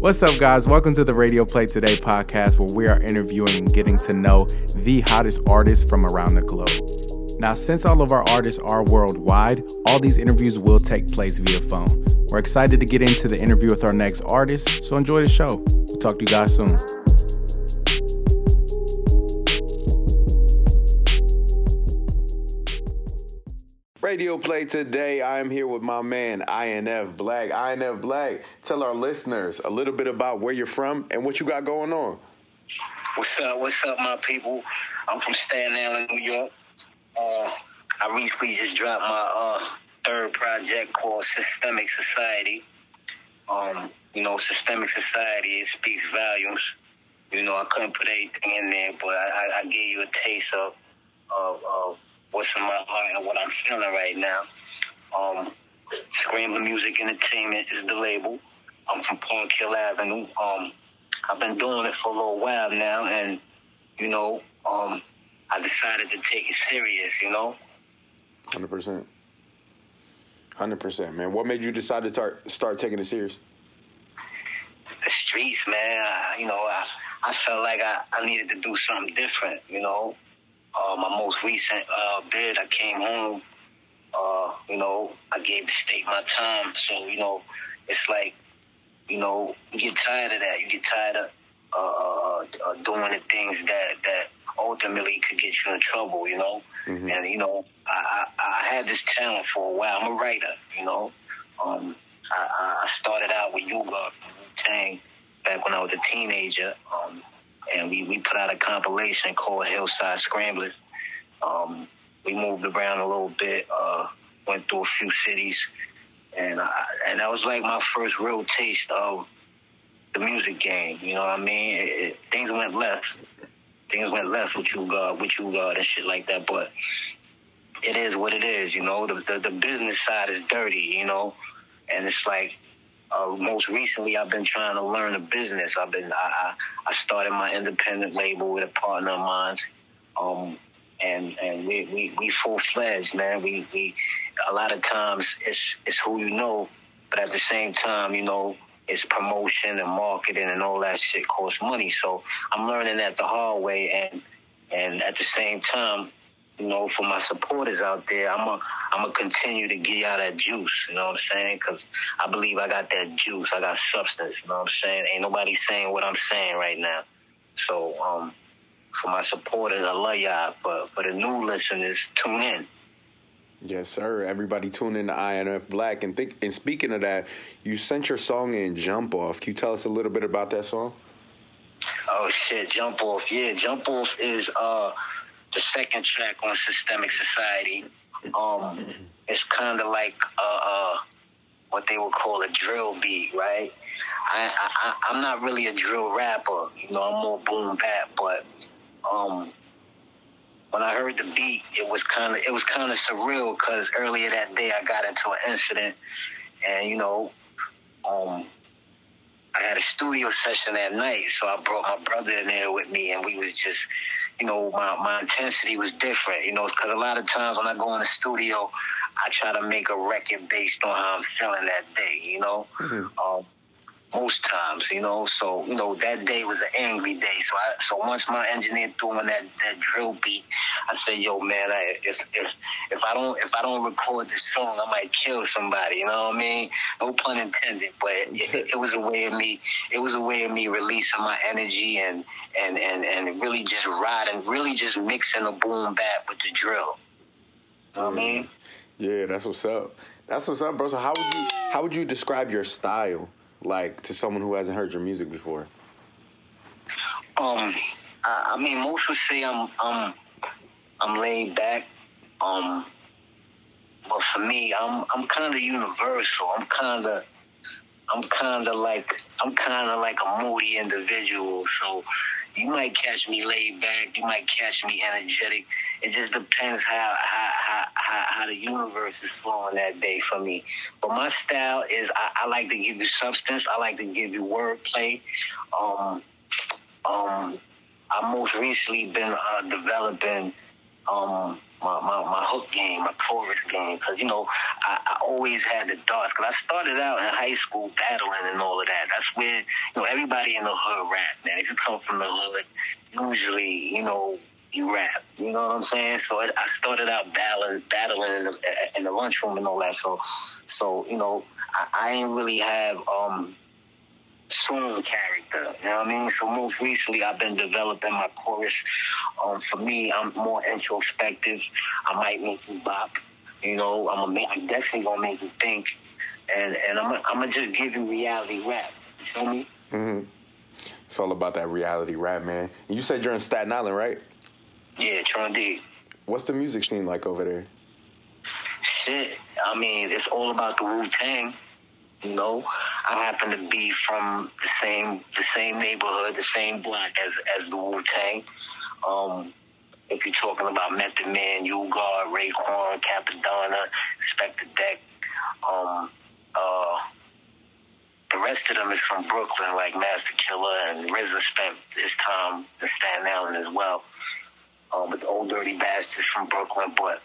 What's up, guys? Welcome to the Radio Play Today podcast, where we are interviewing and getting to know the hottest artists from around the globe. Now, since all of our artists are worldwide, all these interviews will take place via phone. We're excited to get into the interview with our next artist, so enjoy the show. We'll talk to you guys soon. Radio Play today. I am here with my man INF Black. INF Black, tell our listeners a little bit about where you're from and what you got going on. What's up? What's up, my people? I'm from Staten Island, New York. Uh, I recently just dropped my uh, third project called Systemic Society. Um, you know, Systemic Society it speaks volumes. You know, I couldn't put anything in there, but I, I gave you a taste of, of, of what's in my heart and what I'm feeling right now. Um, Scrambler Music Entertainment is the label. I'm from Park Hill Avenue. Um, I've been doing it for a little while now, and you know, um, I decided to take it serious. You know. Hundred percent. Hundred percent, man. What made you decide to start start taking it serious? The streets, man. I, you know, I I felt like I, I needed to do something different. You know, uh, my most recent uh, bid, I came home. Uh, you know, I gave the state my time. So, you know, it's like, you know, you get tired of that. You get tired of uh, uh, uh, doing the things that, that ultimately could get you in trouble, you know? Mm-hmm. And, you know, I, I, I had this talent for a while. I'm a writer, you know? Um, I, I started out with U-God Wu-Tang back when I was a teenager. Um, and we, we put out a compilation called Hillside Scramblers. Um, we moved around a little bit, uh, went through a few cities, and I, and that was like my first real taste of the music game. You know what I mean? It, it, things went left. Things went left with U-God, with U-God, and shit like that. But it is what it is. You know, the, the the business side is dirty. You know, and it's like uh, most recently, I've been trying to learn the business. I've been I, I started my independent label with a partner of mine, um, and and we we, we full fledged, man. We we a lot of times it's it's who you know, but at the same time, you know, it's promotion and marketing and all that shit costs money. So I'm learning that the hard way, and and at the same time, you know, for my supporters out there, I'm a, I'm gonna continue to get out that juice. You know what I'm saying? Because I believe I got that juice. I got substance. You know what I'm saying? Ain't nobody saying what I'm saying right now. So, um, for my supporters, I love y'all. But for the new listeners, tune in. Yes, sir. Everybody tune in to INF Black. And think. And speaking of that, you sent your song in "Jump Off." Can you tell us a little bit about that song? Oh shit, "Jump Off." Yeah, "Jump Off" is uh the second track on Systemic Society. Um, it's kind of like uh, what they would call a drill beat, right? I, I I'm not really a drill rapper, you know. I'm more boom bap, but um, when I heard the beat, it was kind of it was kind of surreal because earlier that day I got into an incident, and you know, um, I had a studio session that night, so I brought my brother in there with me, and we was just you know, my, my intensity was different, you know, because a lot of times when I go in the studio, I try to make a record based on how I'm feeling that day, you know. Mm-hmm. Um, most times, you know. So, you know, that day was an angry day. So I so once my engineer threw in that, that drill beat, I said, yo man, I, if if if I don't if I don't record this song, I might kill somebody, you know what I mean? No pun intended, but it, it, was a way of me it was a way of me releasing my energy and and and, and really just riding, really just mixing the boom bap with the drill. You know what I mean? Yeah, that's what's up. That's what's up, bro. So how would you how would you describe your style? Like to someone who hasn't heard your music before? Um, I, I mean, most would say I'm I'm I'm laid back. Um, but for me, I'm I'm kind of universal. I'm kind of I'm kind of like I'm kind of like a moody individual. So you might catch me laid back. You might catch me energetic. It just depends how how how how, the universe is flowing that day for me. But my style is I, I like to give you substance. I like to give you wordplay. Um, um, I most recently been uh, developing um, my, my, my hook game, my chorus game, because you know I, I always had the darts. Because I started out in high school battling and all of that. That's where you know everybody in the hood rap. Man, if you come from the hood, usually you know you rap. You know what I'm saying? So I started out battling, battling in the, in the lunchroom and all that. So, so you know, I, I didn't really have um song character. You know what I mean? So most recently, I've been developing my chorus. Um, for me, I'm more introspective. I might make you bop. You know, I'm, a, I'm definitely gonna make you think, and and I'm I'm gonna just give you reality rap. You feel me? Mm-hmm. It's all about that reality rap, man. You said you're in Staten Island, right? Yeah, Trinity. What's the music scene like over there? Shit, I mean, it's all about the Wu Tang. You know, I happen to be from the same the same neighborhood, the same block as as the Wu Tang. Um, if you're talking about Method Man, U-God, Raekwon, Cappadonna, Inspectah Deck, um, uh, the rest of them is from Brooklyn, like Masta Killa and RZA spent his time in Staten Island as well. Um, but the Ol' Dirty Bastard's from Brooklyn, but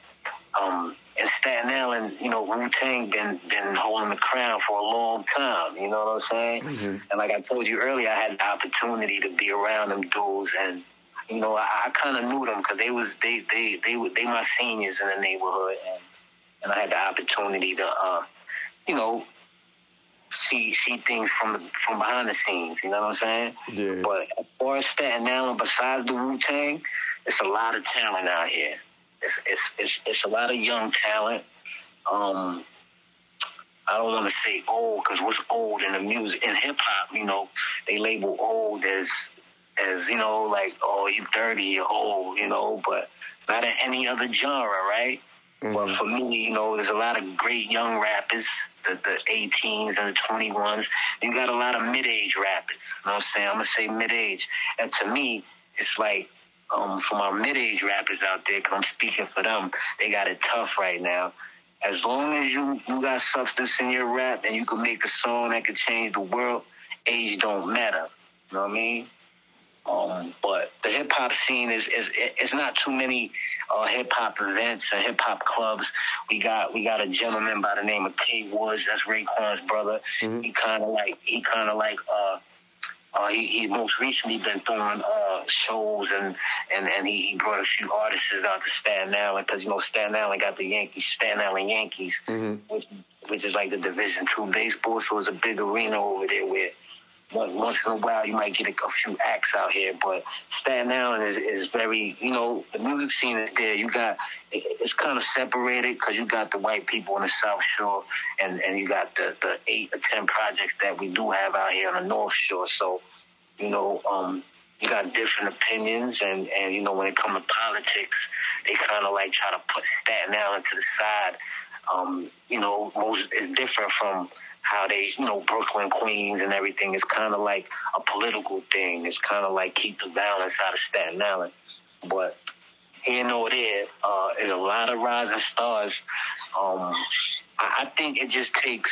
um, in Staten Island, you know, Wu Tang been been holding the crown for a long time. You know what I'm saying? Mm-hmm. And like I told you earlier, I had the opportunity to be around them dudes, and you know, I, I kind of knew them because they was they they they were they my seniors in the neighborhood, and and I had the opportunity to, uh, you know, see see things from the, from behind the scenes. You know what I'm saying? Yeah. But as far as Staten Island, besides the Wu Tang, it's a lot of talent out here. It's it's it's, it's a lot of young talent. Um, I don't want to say old because what's old in the music in hip hop, you know, they label old as as you know like oh you thirty you're old, you know, but not in any other genre, right? Mm-hmm. But for me, you know, there's a lot of great young rappers, the the 18s and the 21s. You got a lot of mid age rappers. You know what I'm saying? I'm gonna say mid age, and to me, it's like um, for my mid-age rappers out there, because I'm speaking for them, they got it tough right now. As long as you, you got substance in your rap and you can make a song that can change the world, age don't matter. You know what I mean? Um, but the hip hop scene is is it's not too many uh, hip hop events and hip hop clubs. We got we got a gentleman by the name of K Woods. That's Raekwon's brother. Mm-hmm. He kind of like he kind of like uh, uh, he, he's most recently been throwing uh, shows and, and, and he, he brought a few artists out to Staten Island because you know Staten Island got the Yankees, Staten Island Yankees, mm-hmm. which which is like the Division Two baseball. So it's a big arena over there where once in a while you might get a, a few acts out here, but Staten Island is, is very, you know, the music scene is there. You got, it, it's kind of separated because you got the white people on the South Shore and, and you got the, the eight or 10 projects that we do have out here on the North Shore. So, you know, um, you got different opinions and, and, you know, when it comes to politics, they kind of like try to put Staten Island to the side. Um, you know, most is different from how they, you know, Brooklyn, Queens, and everything It's kind of like a political thing. It's kind of like keep the balance out of Staten Island. But here nor there, uh, there's a lot of rising stars. Um, I, I think it just takes,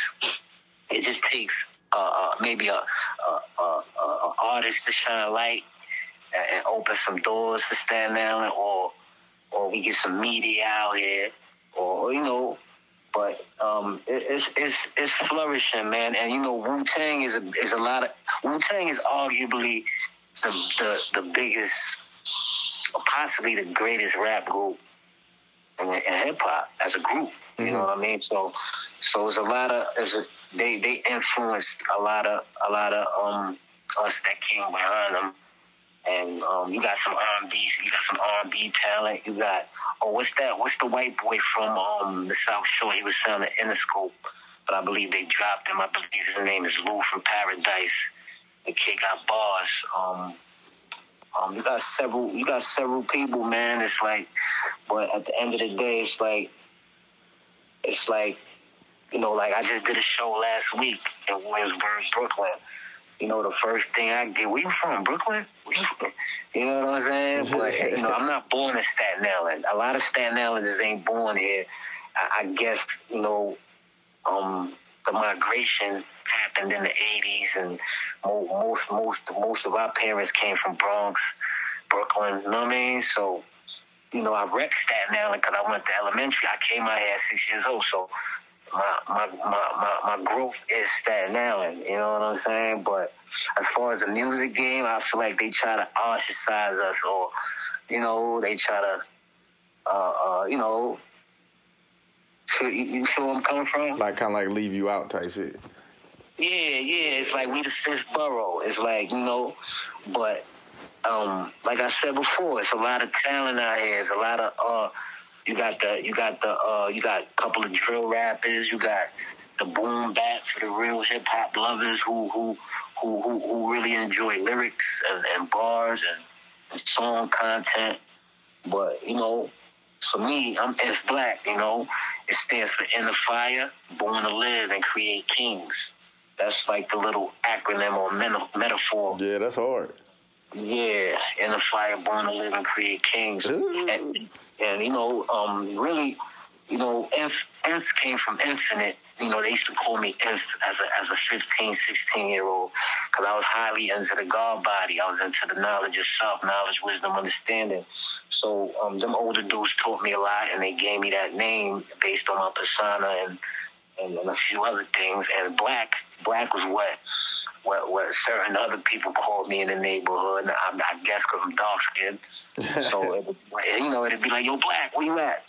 it just takes uh, uh, maybe a, a, a, a, artist to shine a light and open some doors for Staten Island, or or we get some media out here, or you know, but um, it, it's it's it's flourishing, man. And you know, Wu Tang is a is a lot of Wu Tang is arguably the the the biggest, or possibly the greatest rap group in, in hip hop as a group. You mm-hmm. know what I mean? So so it's a lot of it's a, they they influenced a lot of a lot of um us that came behind them and um, you got some R&B, you got some R&B talent. You got oh, what's that? What's the white boy from um, the South Shore? He was sounding Interscope, but I believe they dropped him. I believe his name is Lou from Paradise. The kid got bars. Um, um, you got several, you got several people, man. It's like, but at the end of the day, it's like, it's like, you know, like I just did a show last week in Williamsburg, Brooklyn you know, the first thing I get, where you from, Brooklyn? You know what I'm saying? But, you know, I'm not born in Staten Island. A lot of Staten Islanders ain't born here. I, I guess, you know, um, the migration happened in the 80s and most, most, most of our parents came from Bronx, Brooklyn, you know what I mean? So, you know, I wrecked Staten Island because I went to elementary. I came out here at six years old, so my my my my, growth is Staten Island. You know what I'm saying? But as far as the music game, I feel like they try to ostracize us, or you know, they try to, uh, uh, you know, you, you feel where I'm coming from? Like kind of like leave you out type shit. Yeah, yeah. It's like we the fifth borough. It's like you know, but um, like I said before, it's a lot of talent out here. It's a lot of uh, you got the you got the uh, you got a couple of drill rappers. You got the boom bap for the real hip hop lovers who who who who, who really enjoy lyrics and, and bars and, and song content. But you know, for me, I'm F Black. You know, it stands for In the Fire, Born to Live and Create Kings. That's like the little acronym or metaphor. Yeah, that's hard. Yeah, in the fire, born to live and create kings. And, and, you know, um, really, you know, Inf, Inf came from infinite. You know, they used to call me Inf as a as a 15, 16 year old because I was highly into the God body. I was into the knowledge of self, knowledge, wisdom, understanding. So um, them older dudes taught me a lot, and they gave me that name based on my persona and and, and a few other things. And black, black was what what, what certain other people called me in the neighborhood. I, I guess because I'm dark skinned. so, it, you know, it'd be like, yo, black, where you at?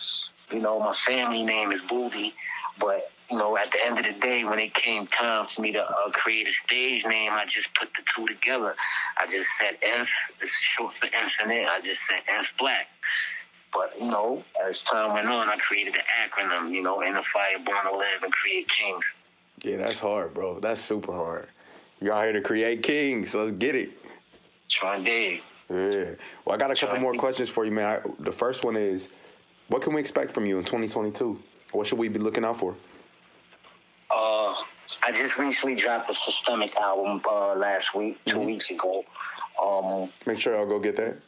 You know, my family name is Booby. But, you know, at the end of the day, when it came time for me to uh, create a stage name, I just put the two together. I just said F, it's short for infinite. I just said F Black. But, you know, as time went on, I created an acronym, you know, in the fire, born to live and create kings. Yeah, that's hard, bro. That's super hard. You're out here to create kings. Let's get it. Try dig. Yeah. Well, I got a couple more questions for you, man. I, the first one is, what can we expect from you in 2022? What should we be looking out for? Uh, I just recently dropped the Systemic album uh, last week, 2 mm-hmm. weeks ago. Um, Make sure I'll go get that.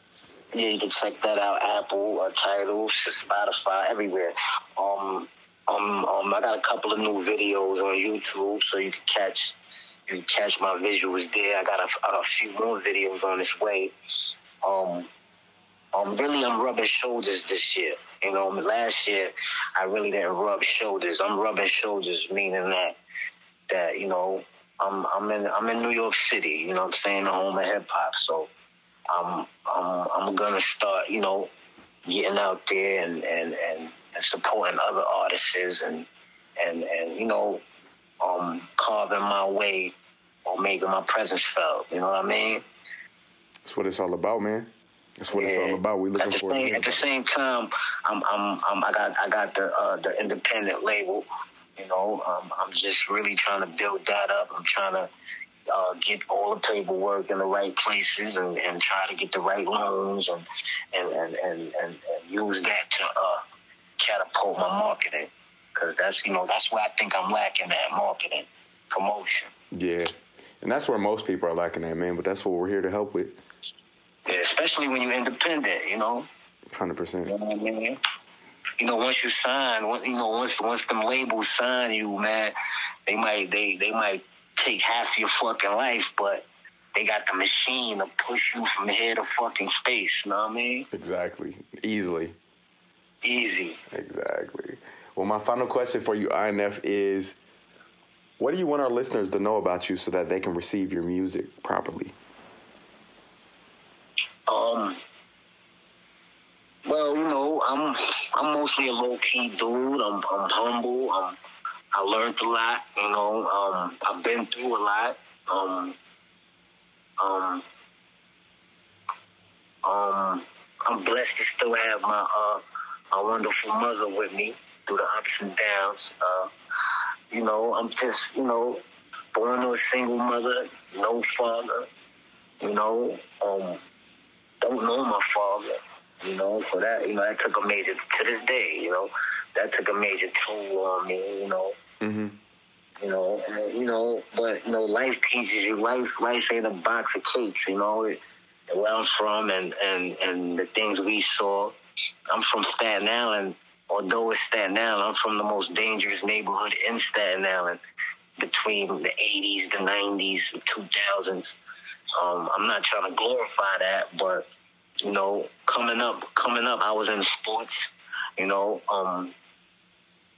Yeah, you can check that out. Apple, uh, Tidal, Spotify, everywhere. Um, um, um, I got a couple of new videos on YouTube, so you can catch you catch my visuals there. I got a, a few more videos on its way. Um, um, really, I'm rubbing shoulders this year. You know, last year I really didn't rub shoulders. I'm rubbing shoulders, meaning that that you know I'm I'm in I'm in New York City. You know, what I'm saying the home of hip hop. So I'm I'm I'm gonna start. You know, getting out there and and and, and supporting other artists and and and you know um, carving my way or making my presence felt. You know what I mean? That's what it's all about, man. That's what yeah. it's all about. We looking at the for same, at the same time. I'm, I'm, I'm, i got, I got the uh, the independent label. You know, um, I'm just really trying to build that up. I'm trying to uh, get all the paperwork in the right places and, and try to get the right loans and and and and, and, and use that to uh, catapult my marketing because that's you know that's where I think I'm lacking at marketing, promotion. Yeah, and that's where most people are lacking at, man. But that's what we're here to help with. Yeah, especially when you're independent, you know. Hundred percent. You know what I mean? You know, once you sign, you know, once once them labels sign you, man, they might they they might take half your fucking life, but they got the machine to push you from here to fucking space. You know what I mean? Exactly. Easily. Easy. Exactly. Well, my final question for you, INF, is what do you want our listeners to know about you so that they can receive your music properly? Um. Well, you know, I'm I'm mostly a low key dude. I'm I'm humble. I'm I learned a lot. You know, um, I've been through a lot. Um, um, um, I'm blessed to still have my uh, my wonderful mother with me through the ups and downs. Uh, you know, I'm just, you know, born to a single mother, no father, you know, um, don't know my father, you know, so that, you know, that took a major, to this day, you know, that took a major toll on me, you know. Mm-hmm. You know, and, you know, but, you know, life teaches you, life, life ain't a box of cakes, you know, it, where I'm from and, and, and the things we saw. I'm from Staten Island, although it's Staten Island, I'm from the most dangerous neighborhood in Staten Island between the 80s, the 90s, the 2000s. Um, I'm not trying to glorify that, but you know, coming up, coming up, I was in sports. You know, um,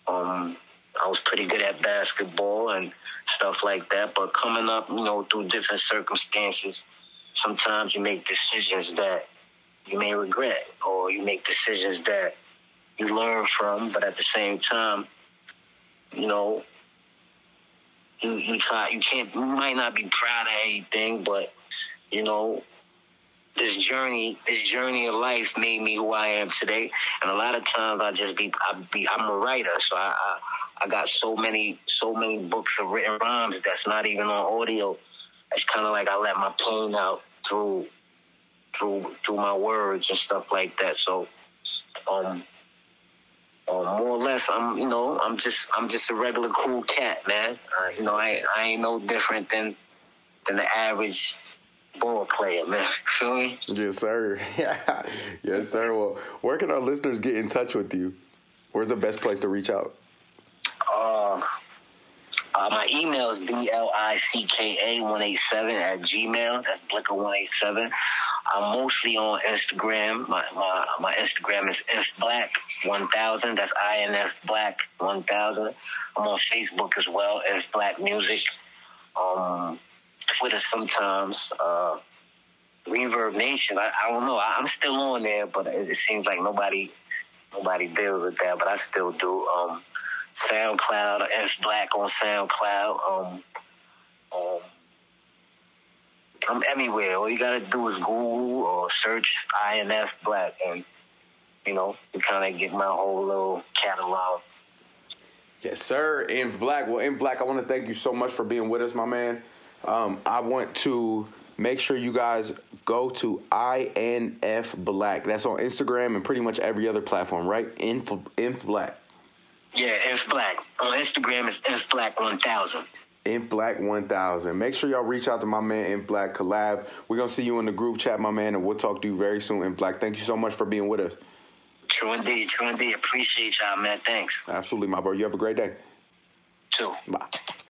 um, I was pretty good at basketball and stuff like that. But coming up, you know, through different circumstances, sometimes you make decisions that you may regret, or you make decisions that you learn from. But at the same time, you know, you you try. You can't. You might not be proud of anything, but you know, this journey, this journey of life made me who I am today. And a lot of times I just be, I be, I'm a writer, so I, I, I got so many, so many books of written rhymes that's not even on audio. It's kind of like I let my pain out through, through, through my words and stuff like that. So, um, um, more or less, I'm, you know, I'm just, I'm just a regular cool cat, man. Uh, you know, I, I ain't no different than, than the average ball player, man. Feel me? Yes, sir. Yeah. yes, sir. Well, where can our listeners get in touch with you? Where's the best place to reach out? Uh, uh, my email is blicka187 at gmail. That's blicka187. I'm mostly on Instagram. My my, my Instagram is infblack1000. That's INF Black 1000. I'm on Facebook as well, Inf Black Music. Um, Twitter sometimes. Uh, ReverbNation. I, I don't know. I, am still on there, but it, it, seems like nobody nobody deals with that. But I still do. Um, SoundCloud, F Black on SoundCloud. Um, I'm everywhere. All you gotta do is Google or search INF Black, and you know, you kind of get my whole little catalog. Yes, sir. In Black. Well, in Black, I want to thank you so much for being with us, my man. Um, I want to make sure you guys go to INF Black. That's on Instagram and pretty much every other platform, right? Inf, Inf Black. Yeah, Inf Black. On Instagram, it's Inf Black 1000. Inf Black 1000. Make sure y'all reach out to my man Inf Black collab. We're going to see you in the group chat, my man, and we'll talk to you very soon, Inf Black. Thank you so much for being with us. True indeed. True indeed. Appreciate y'all, man. Thanks. Absolutely, my bro. You have a great day. Too. Bye.